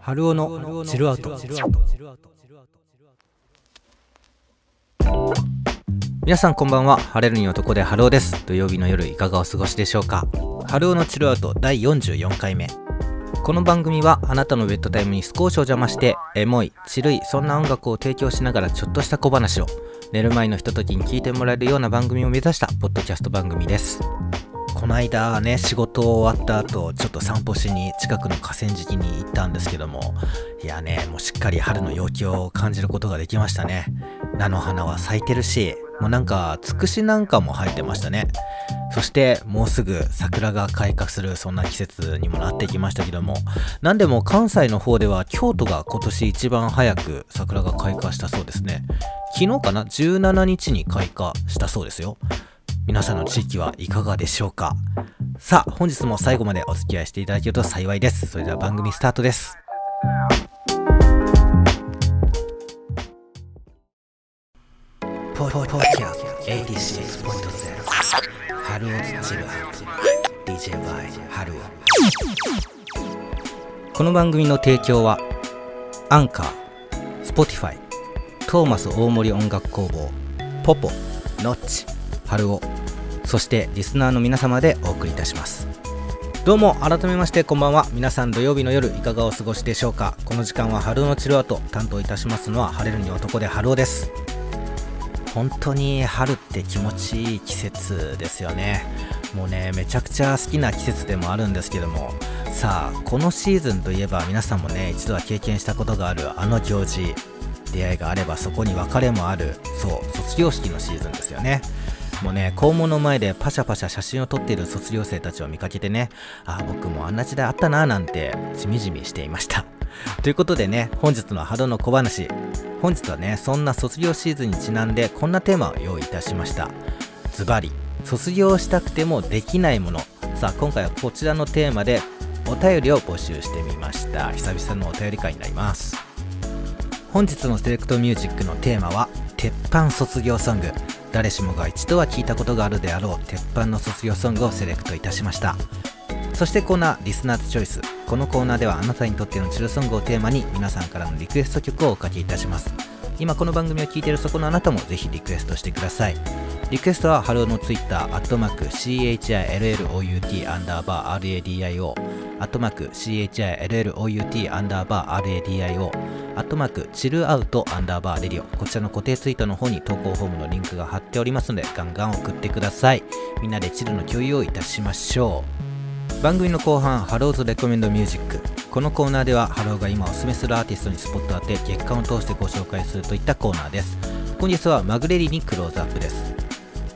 春尾のチルアウト。皆さんこんばんは。晴れるに男で春尾です。土曜日の夜いかがお過ごしでしょうか。春尾のチルアウト第44回目。この番組はあなたのベッドタイムに少しお邪魔してエモい、チルいそんな音楽を提供しながらちょっとした小話を寝る前のひとときに聞いてもらえるような番組を目指したポッドキャスト番組です。この間ね仕事終わった後ちょっと散歩しに近くの河川敷に行ったんですけどもいやねもうしっかり春の陽気を感じることができましたね。菜の花は咲いてるしもうなんかつくしなんかも入ってましたね。そしてもうすぐ桜が開花するそんな季節にもなってきましたけども何でも関西の方では京都が今年一番早く桜が開花したそうですね。昨日かな？17日に開花したそうですよ。皆さんの地域はいかがでしょうか？さあ本日も最後までお付き合いしていただけると幸いです。それでは番組スタートです。ポポポキャス86.0春をチルアウト DJ バイ春を。この番組の提供は Anchor Spotify トーマス大森音楽工房ポポノッチ春尾そしてリスナーの皆様でお送りいたします。どうも改めましてこんばんは。皆さん土曜日の夜いかがお過ごしでしょうか。この時間は春のチルアウト担当いたしますのは晴れるに男で春尾です。本当に春って気持ちいい季節ですよね。もうねめちゃくちゃ好きな季節でもあるんですけども。さあこのシーズンといえば皆さんもね一度は経験したことがあるあの行事出会いがあればそこに別れもあるそう卒業式のシーズンですよね。もうね校門の前でパシャパシャ写真を撮っている卒業生たちを見かけてねああ僕もあんな時代あったなーなんてじみじみしていました。ということでね本日の春の小話本日はねそんな卒業シーズンにちなんでこんなテーマを用意いたしました。ズバリ卒業したくてもできないもの。さあ今回はこちらのテーマでお便りを募集してみました。久々のお便り会になります。本日のセレクトミュージックのテーマは鉄板卒業ソング。誰しもが一度は聞いたことがあるであろう鉄板の卒業ソングをセレクトいたしました。そしてコーナーリスナーズチョイス。このコーナーではあなたにとってのチルソングをテーマに皆さんからのリクエスト曲をおかけいたします。今この番組を聞いているそこのあなたもぜひリクエストしてください。リクエストは春尾のツイッターアットマーク CHILLOUT アンダーバー RADIO アットマーク CHILLOUT アンダーバー RADIO アットマーク CHILLOUT アンダーバー RADIO。こちらの固定ツイートの方に投稿フォームのリンクが貼っておりますのでガンガン送ってください。みんなでチルの共有をいたしましょう。番組の後半春尾 's recommend music このコーナーでは春尾が今おすすめするアーティストにスポット当て月間を通してご紹介するといったコーナーです。本日はマグレリにクローズアップです。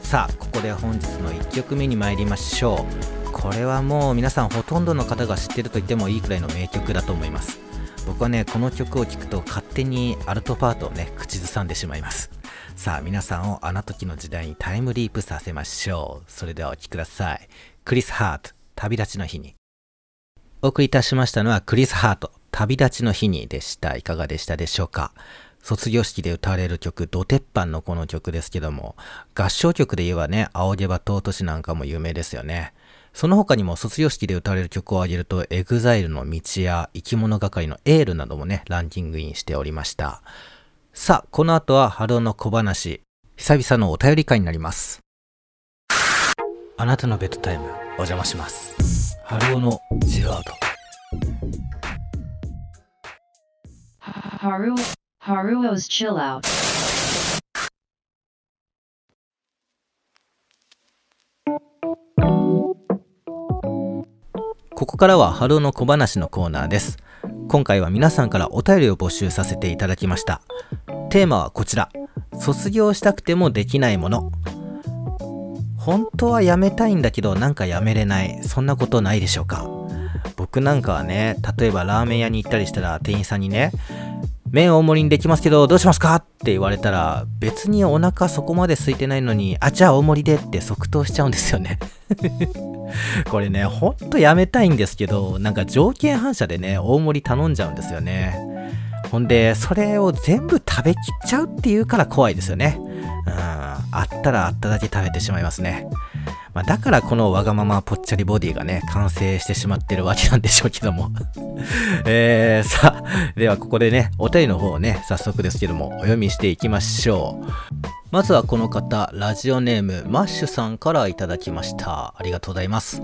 さあここで本日の1曲目に参りましょう。これはもう皆さんほとんどの方が知ってると言ってもいいくらいの名曲だと思います。僕はねこの曲を聴くと勝手にアルトパートをね口ずさんでしまいます。さあ皆さんをあの時の時代にタイムリープさせましょう。それではお聴きください。クリス・ハート旅立ちの日にお送りいたしましたのはクリス・ハート旅立ちの日にでしたいかがでしたでしょうか？卒業式で歌われる曲、ド鉄板のこの曲ですけども、合唱曲で言えばね、仰げば尊しなんかも有名ですよね。その他にも卒業式で歌われる曲を挙げると、 EXILE の道や生き物係のエールなどもね、ランキングインしておりました。さあ、この後は春の小話、久々のお便り会になります。あなたのベッドタイム、お邪魔します。春尾のジルアウト。Haru Haruo's chill out. ここからは春の小話のコーナーです。今回は皆さんからお便りを募集させていただきました。テーマはこちら。卒業したくてもできないもの。本当はやめたいんだけどなんかやめれない。そんなことないでしょうか。僕なんかはね、例えばラーメン屋に行ったりしたら店員さんにね、麺大盛りにできますけどどうしますか？って言われたら別にお腹そこまで空いてないのにあじゃあ大盛りでって即答しちゃうんですよね。これねほんとやめたいんですけどなんか条件反射でね大盛り頼んじゃうんですよね。ほんでそれを全部食べきっちゃうっていうから怖いですよね。うんあったらあっただけ食べてしまいますねまあ、だからこのわがままぽっちゃりボディがね、完成してしまってるわけなんでしょうけども。えー、さあ、ではここでね、お便りの方をね、早速ですけども、お読みしていきましょう。まずはこの方、ラジオネーム、マッシュさんからいただきました。ありがとうございます。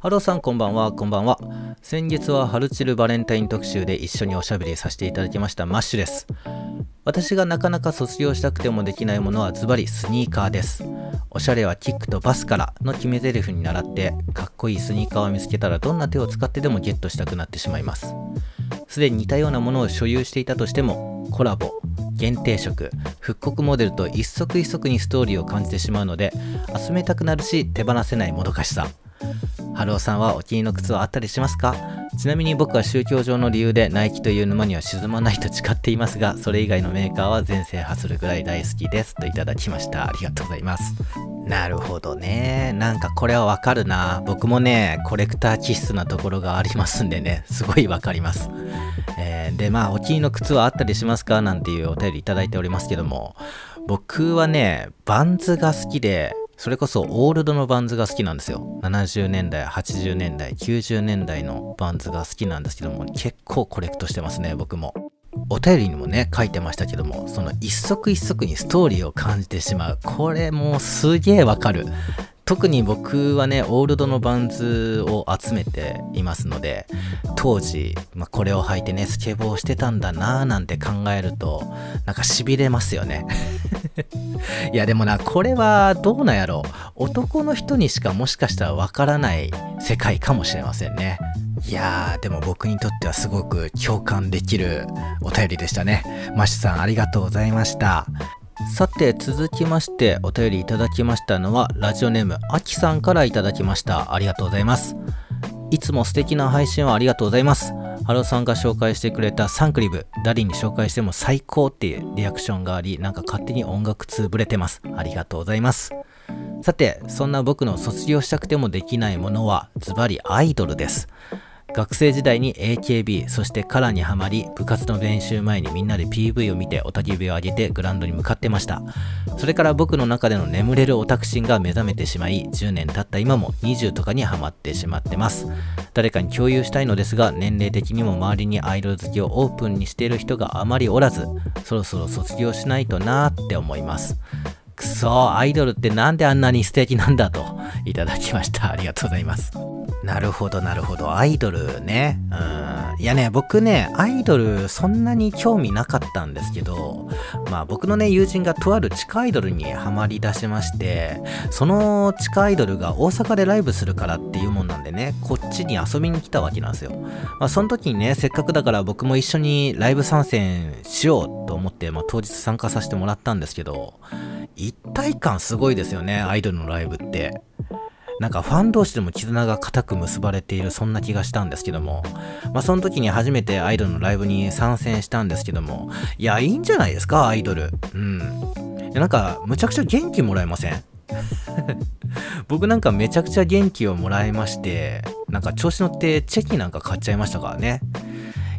ハローさんこんばんは、こんばんは。先月はハルチルバレンタイン特集で一緒におしゃべりさせていただきましたマッシュです。私がなかなか卒業したくてもできないものはズバリスニーカーです。おしゃれはキックとバスからの決め台詞に倣って、かっこいいスニーカーを見つけたらどんな手を使ってでもゲットしたくなってしまいます。すでに似たようなものを所有していたとしても、コラボ、限定色、復刻モデルと一足一足にストーリーを感じてしまうので、集めたくなるし手放せないもどかしさ。春尾さんはお気に入りの靴はあったりしますか？ちなみに僕は宗教上の理由でナイキという沼には沈まないと誓っていますが、それ以外のメーカーは全制覇するぐらい大好きです。といただきました。ありがとうございます。なるほどね。なんかこれはわかるな。僕もね、コレクター気質なところがありますんでね、すごいわかります。えー、で、まあ、お気に入りの靴はあったりしますか？なんていうお便りいただいておりますけども、僕はね、バンズが好きで、それこそオールドのバンズが好きなんですよ。70年代、80年代、90年代のバンズが好きなんですけども、結構コレクトしてますね、僕も。お便りにもね、書いてましたけども、その一足一足にストーリーを感じてしまう。これもうすげえわかる。特に僕はね、オールドのバンズを集めていますので、当時、まあ、これを履いてね、スケボーしてたんだなぁなんて考えると、なんか痺れますよね。いやでもな、これはどうなんやろう男の人にしかもしかしたらわからない世界かもしれませんね。いやー、でも僕にとってはすごく共感できるお便りでしたね。マシさんありがとうございました。さて続きましてお便りいただきましたのはラジオネームあきさんからいただきました。ありがとうございます。いつも素敵な配信をありがとうございます。ハローさんが紹介してくれたサンクリブ。誰に紹介しても最高っていうリアクションがありなんか勝手に音楽通ぶれてます。ありがとうございます。さてそんな僕の卒業したくてもできないものはズバリアイドルです。学生時代に AKB、そして KARA にはまり、部活の練習前にみんなで PV を見て雄叫びを上げてグラウンドに向かってました。それから僕の中での眠れるオタク心が目覚めてしまい、10年経った今も TWICE とかにはまってしまってます。誰かに共有したいのですが、年齢的にも周りにアイドル好きをオープンにしている人があまりおらず、そろそろ卒業しないとなーって思います。くそアイドルってなんであんなに素敵なんだといただきました。ありがとうございます。なるほど、なるほど。アイドルね。うん。いやね、僕ね、アイドルそんなに興味なかったんですけど、まあ僕のね、友人がとある地下アイドルにハマり出しまして、その地下アイドルが大阪でライブするからっていうもんなんでね、こっちに遊びに来たわけなんですよ。まあその時にね、せっかくだから僕も一緒にライブ参戦しようと思って、まあ当日参加させてもらったんですけど、一体感すごいですよね、アイドルのライブって。なんかファン同士でも絆が固く結ばれているそんな気がしたんですけども、まあその時に初めてアイドルのライブに参戦したんですけども、いや、いいんじゃないですか、アイドル。うん。なんか、むちゃくちゃ元気もらえません 僕なんかめちゃくちゃ元気をもらいまして、なんか調子乗ってチェキなんか買っちゃいましたからね。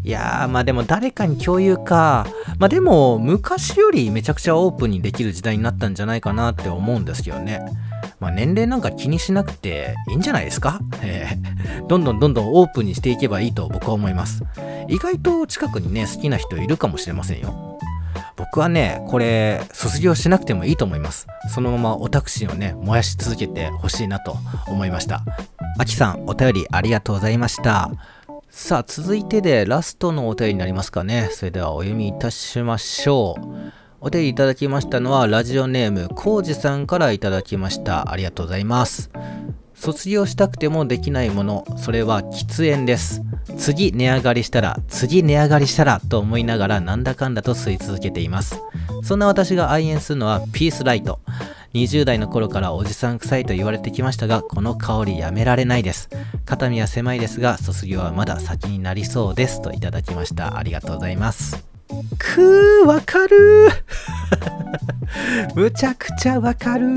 いやー、まあでも誰かに共有か。まあでも、昔よりめちゃくちゃオープンにできる時代になったんじゃないかなって思うんですけどね。まあ年齢なんか気にしなくていいんじゃないですか？えー、どんどんどんどんオープンにしていけばいいと僕は思います。意外と近くにね、好きな人いるかもしれませんよ。僕はね、これ、卒業しなくてもいいと思います。そのままオタクシーをね、燃やし続けてほしいなと思いました。あきさん、お便りありがとうございました。さあ、続いてでラストのお便りになりますかね。それではお読みいたしましょう。お便りいただきましたのは、ラジオネーム、コウジさんからいただきました。ありがとうございます。卒業したくてもできないもの、それは喫煙です。次値上がりしたら、次値上がりしたらと思いながらなんだかんだと吸い続けています。そんな私が愛煙するのはピースライト。20代の頃からおじさん臭いと言われてきましたが、この香りやめられないです。肩身は狭いですが、卒業はまだ先になりそうです。といただきました。ありがとうございます。くー、わかるーむちゃくちゃわかる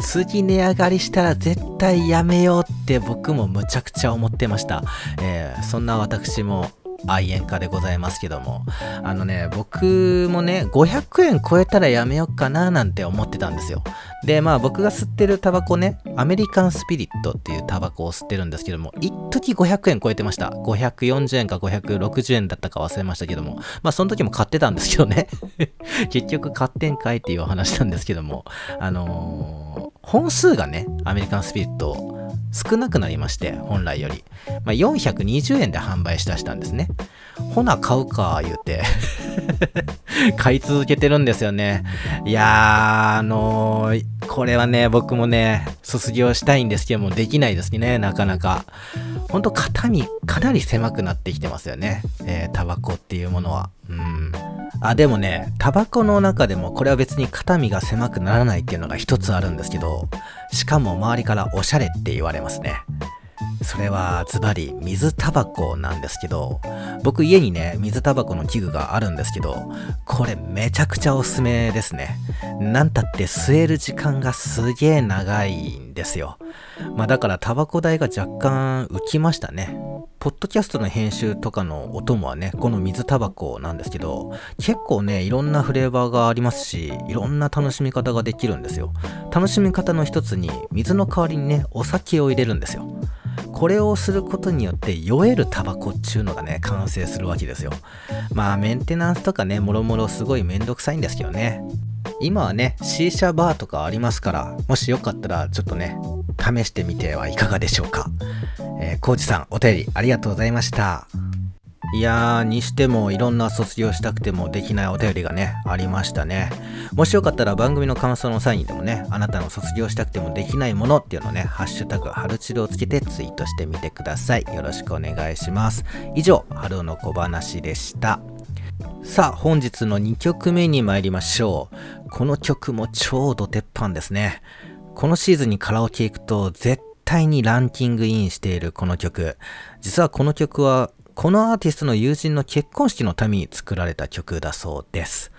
次値上がりしたら絶対やめようって僕もむちゃくちゃ思ってました。えー、そんな私も愛煙家でございますけども、あのね、僕もね、500円超えたらやめようかななんて思ってたんですよ。で、まあ僕が吸ってるタバコね、アメリカンスピリットっていうタバコを吸ってるんですけども、一時500円超えてました。540円か560円だったか忘れましたけども、まあその時も買ってたんですけどね。結局買ってんかいっていう話なんですけども、あのー、本数がね、アメリカンスピリット少なくなりまして、本来より。まあ、420円で販売しだしたんですね。ほな、買うか、言うて 買い続けてるんですよね。いやー、あのー、これはね、僕もね、卒業したいんですけども、できないですね、なかなか。ほんと、肩身かなり狭くなってきてますよね。えー、タバコっていうものは。うん。あ、でもね、タバコの中でもこれは別に肩身が狭くならないっていうのが一つあるんですけど、しかも周りからおしゃれって言われますね。それはズバリ水タバコなんですけど、僕家にね、水タバコの器具があるんですけど、これめちゃくちゃおすすめですね。なんたって吸える時間がすげえ長いんですよ。まあだからタバコ代が若干浮きましたね。ポッドキャストの編集とかのお供はね、この水タバコなんですけど、結構ね、いろんなフレーバーがありますし、いろんな楽しみ方ができるんですよ。楽しみ方の一つに、水の代わりにね、お酒を入れるんですよ。これをすることによって酔えるタバコっちゅうのがね、完成するわけですよ。まあメンテナンスとかね、もろもろすごいめんどくさいんですけどね。今はね、C 社バーとかありますから、もしよかったらちょっとね、試してみてはいかがでしょうか。えー、コウジさん、お便りありがとうございました。いやー、にしてもいろんな卒業したくてもできないお便りがね、ありましたね。もしよかったら番組の感想の際にでもね、あなたの卒業したくてもできないものっていうのをね、ハッシュタグ、春チルをつけてツイートしてみてください。よろしくお願いします。以上、春の小話でした。さあ、本日の2曲目に参りましょう。この曲も超ド鉄板ですね。このシーズンにカラオケ行くと絶対にランキングインしているこの曲。実はこの曲はこのアーティストの友人の結婚式のために作られた曲だそうです。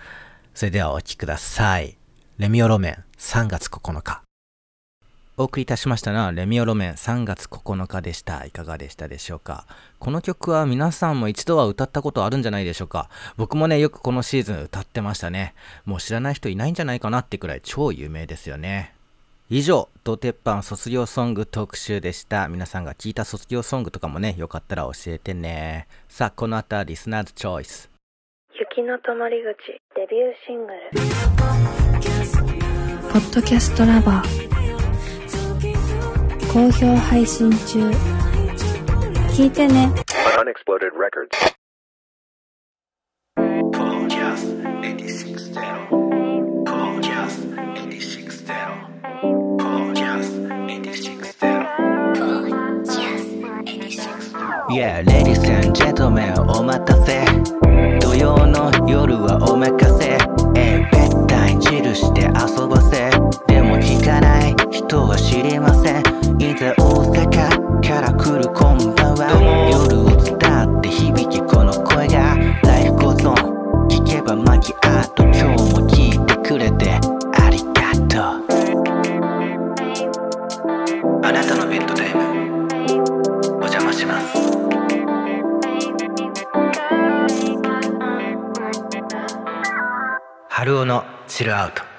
それではお聴きください。レミオロメン3月9日。お送りいたしましたのはレミオロメン3月9日でした。いかがでしたでしょうか？この曲は皆さんも一度は歌ったことあるんじゃないでしょうか？僕もね、よくこのシーズン歌ってましたね。もう知らない人いないんじゃないかなってくらい超有名ですよね。以上、ド鉄板卒業ソング特集でした。皆さんが聞いた卒業ソングとかもね、よかったら教えてね。さあ、この後はリスナーズチョイス。雪の止まり口デビューシングル。ポッドキャストラバー。好評配信中。聞いてね。Unexploded Records. Yeah, ladies and gentlemen お待たせ。土曜の夜はお任せ。えベッタイチルして遊ばせ。でも聞かない人は知りません。いざ大阪から来るこんばんは。夜を伝って響きこの声の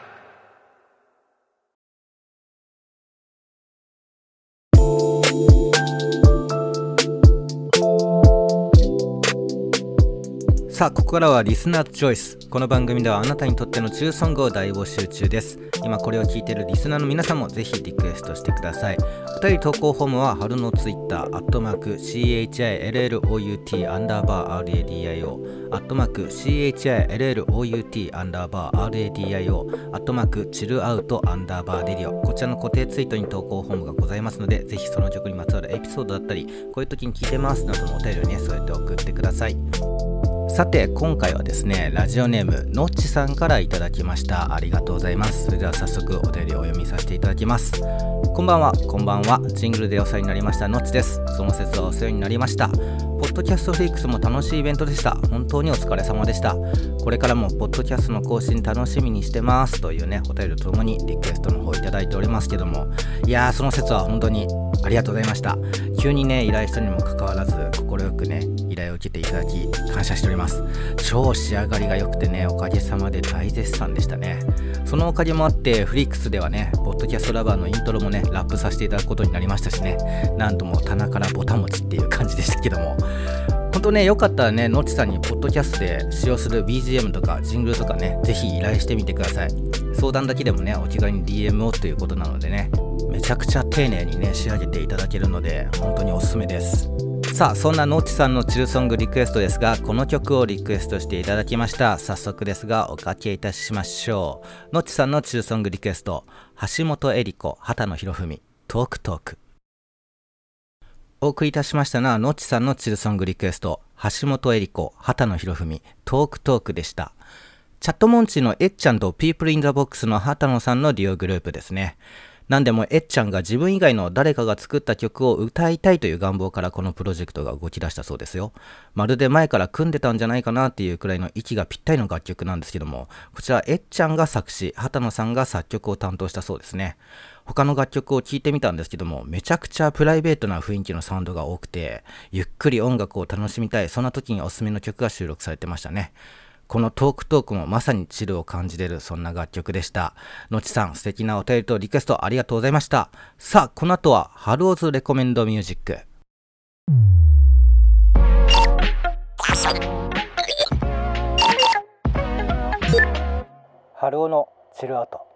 さあここからはリスナーチョイス。この番組ではあなたにとっての中ソングを大募集中です。今これを聞いているリスナーの皆さんもぜひリクエストしてください。お便り投稿フォームは春のツイッターアットマーク CHILLOUT アンダーバー RADIO アットマーク CHILLOUT アンダーバー RADIO アットマークチルアウトアンダーバーデリオ。こちらの固定ツイートに投稿フォームがございますのでぜひその曲にまつわるエピソードだったりこういう時に聞いてますなどのお便りをね添えて送ってください。さて今回はですねラジオネームのっちさんからいただきました。ありがとうございます。それでは早速お便りをお読みさせていただきます。こんばんは。こんばんは。ジングルでお世話になりました。のっちです。その説はお世話になりました。ポッドキャストフリークスも楽しいイベントでした。本当にお疲れ様でした。これからもポッドキャストの更新楽しみにしてます。というねお便りとともにリクエストの方いただいておりますけども。いやーその説は本当にありがとうございました。急にね依頼したにもかかわらず快くね頼を受けていただき感謝しております超仕上がりが良くてねおかげさまで大絶賛でしたねそのおかげもあってフリックスではねポッドキャストラバーのイントロもねラップさせていただくことになりましたしねなんとも棚からぼたもちっていう感じでしたけども本当ね、よかったらね、のっちさんにポッドキャストで使用する BGM とかジングルとかね、ぜひ依頼してみてください。相談だけでもね、お気軽に DM をということなのでね、めちゃくちゃ丁寧にね、仕上げていただけるので、本当におすすめです。さあ、そんなのっちさんのチルソングリクエストですが、この曲をリクエストしていただきました。早速ですが、おかけいたしましょう。のっちさんのチルソングリクエスト、橋本恵里子、畑野博文、トークトーク。お送りいたしましたのは、のっちさんのチルソングリクエスト、橋本恵里子、畑野博文、トークトークでした。チャットモンチのえっちゃんと People in the Box の畑野さんのデュオグループですね。なんでもえっちゃんが自分以外の誰かが作った曲を歌いたいという願望からこのプロジェクトが動き出したそうですよ。まるで前から組んでたんじゃないかなっていうくらいの息がぴったりの楽曲なんですけども、こちらえっちゃんが作詞、畑野さんが作曲を担当したそうですね。他の楽曲を聴いてみたんですけども、めちゃくちゃプライベートな雰囲気のサウンドが多くて、ゆっくり音楽を楽しみたい、そんな時におすすめの曲が収録されてましたね。このトークトークもまさにチルを感じれる、そんな楽曲でした。のちさん、素敵なお便りとリクエストありがとうございました。さあ、この後は、 Hello's Recommend Music。ハローのチルアウト。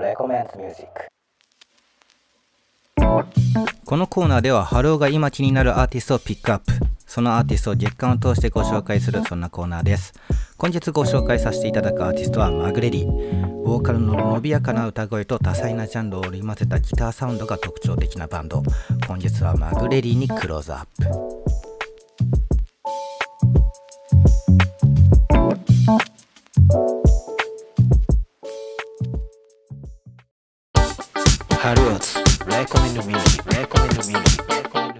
Recommend Musicこのコーナーではハローが今気になるアーティストをピックアップ。そのアーティストを月間を通してご紹介するそんなコーナーです。本日ご紹介させていただくアーティストはマグレリーボーカルの伸びやかな歌声と多彩なジャンルを織り交ぜたギターサウンドが特徴的なバンド。本日はマグレリーにクローズアップ。ハロ Carrots, recommend me, recommend me, recommend me.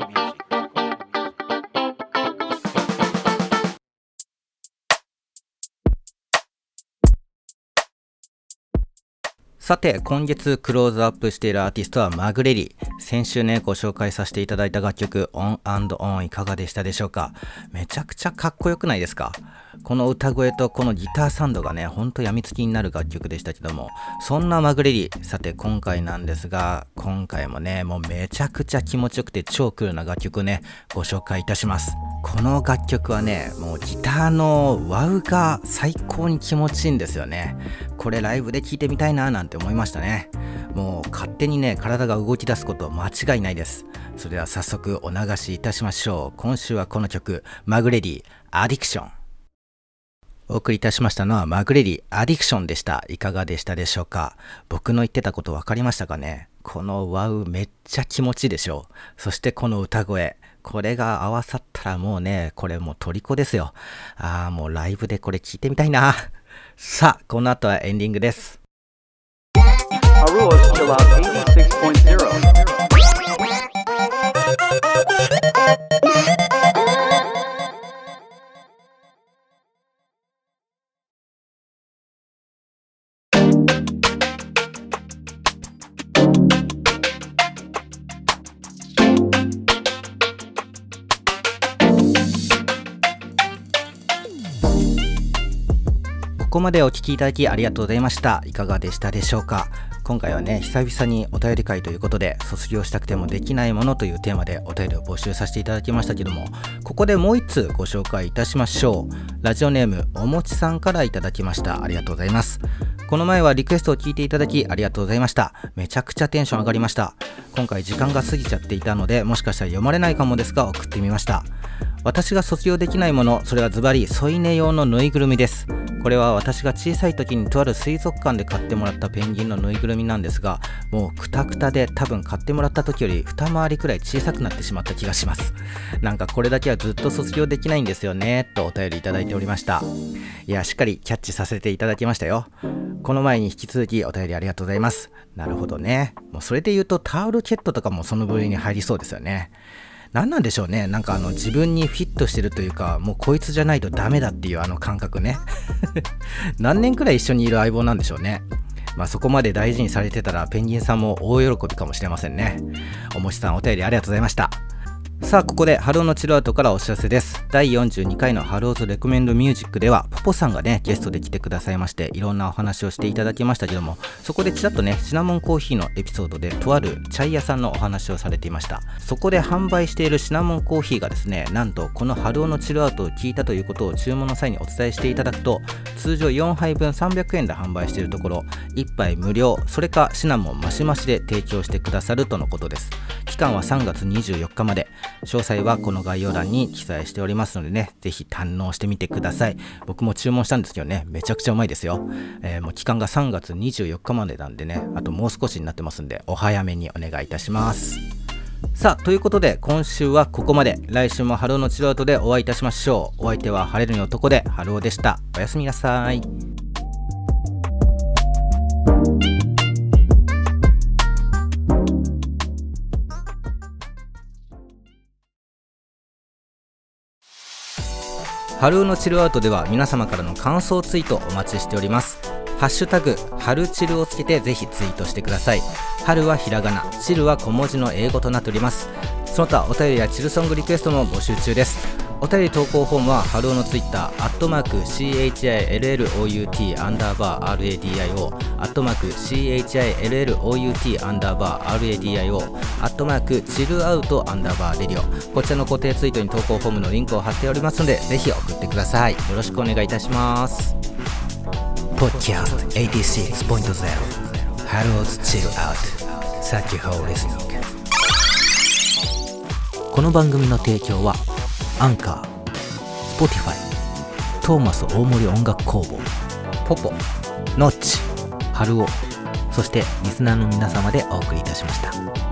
さて、今月クローズアップしているアーティストはマグレリ。先週ね、ご紹介させていただいた楽曲、オンオンいかがでしたでしょうか？めちゃくちゃかっこよくないですか？この歌声とこのギターサンドがね、ほんと病みつきになる楽曲でしたけども、そんなマグレリ、さて今回なんですが、今回もね、もうめちゃくちゃ気持ちよくて超クールな楽曲ね、ご紹介いたします。この楽曲はね、もうギターのワウが最高に気持ちいいんですよね。これライブで聴いてみたいななんて思いましたね。もう勝手にね、体が動き出すこと間違いないです。それでは早速お流しいたしましょう。今週はこの曲、マグレディ、アディクション。お送りいたしましたのはマグレリアディクションでした。いかがでしたでしょうか？僕の言ってたこと分かりましたかね？このワウめっちゃ気持ちいいでしょう。そしてこの歌声。これが合わさったらもうね、これもう虜ですよ。ああ、もうライブでこれ聞いてみたいな。さあ、この後はエンディングです。ここまでお聴きいただきありがとうございました。いかがでしたでしょうか？今回はね、久々にお便り会ということで、卒業したくてもできないものというテーマでお便りを募集させていただきましたけども、ここでもう一通ご紹介いたしましょう。ラジオネーム、おもちさんからいただきました。ありがとうございます。この前はリクエストを聞いていただきありがとうございました。めちゃくちゃテンション上がりました。今回時間が過ぎちゃっていたので、もしかしたら読まれないかもですが送ってみました。私が卒業できないもの、それはズバリ添い寝用のぬいぐるみです。これは私が小さい時にとある水族館で買ってもらったペンギンのぬいぐるみなんですが、もうクタクタで多分買ってもらった時より二回りくらい小さくなってしまった気がします。なんかこれだけはずっと卒業できないんですよね、とお便りいただいておりました。いや、しっかりキャッチさせていただきましたよ。この前に引き続きお便りありがとうございます。なるほどね。もうそれで言うとタオルケットとかもその部類に入りそうですよね。何なんでしょうねなんかあの自分にフィットしてるというかもうこいつじゃないとダメだっていうあの感覚ね 何年くらい一緒にいる相棒なんでしょうねまあ、そこまで大事にされてたらペンギンさんも大喜びかもしれませんねおもしさんお便りありがとうございましたさあここでハローのチルアウトからお知らせです。第42回の Hello's Recommend Music ではポポさんがねゲストで来てくださいましていろんなお話をしていただきましたけどもそこでちらっとねシナモンコーヒーのエピソードでとあるチャイ屋さんのお話をされていました。そこで販売しているシナモンコーヒーがですねなんとこのハローのチルアウトを聞いたということを注文の際にお伝えしていただくと通常4杯分300円で販売しているところ1杯無料それかシナモンマシマシで提供してくださるとのことです。期間は3月24日まで。詳細はこの概要欄に記載しておりますのでねぜひ堪能してみてください。僕も注文したんですけどねめちゃくちゃうまいですよ、えー、もう期間が3月24日までなんでねあともう少しになってますんでお早めにお願いいたします。さあということで今週はここまで。来週もハローのチルアウトでお会いいたしましょう。お相手は晴れるに男でハローでした。おやすみなさい。ハローのチルアウトでは皆様からの感想ツイートお待ちしておりますハッシュタグ、春チルをつけてぜひツイートしてください。春はひらがな、チルは小文字の英語となっております。その他、お便りやチルソングリクエストも募集中です。お便り投稿フォームは、ハローのツイッター、アットマーク、CHILLOUT アンダーバー RADIO、アットマーク、CHILLOUT アンダーバー RADIO、アットマーク、 CHILLOUT アンダーバー RADIO。こちらの固定ツイートに投稿フォームのリンクを貼っておりますので、ぜひ送ってください。よろしくお願いいたします。Podcast 86.0 Harold's Chill Out Thank you for listening この番組の提供はアンカー Spotify トーマス大森音楽工房ポポノッチハルオそしてリスナーの皆様でお送りいたしました。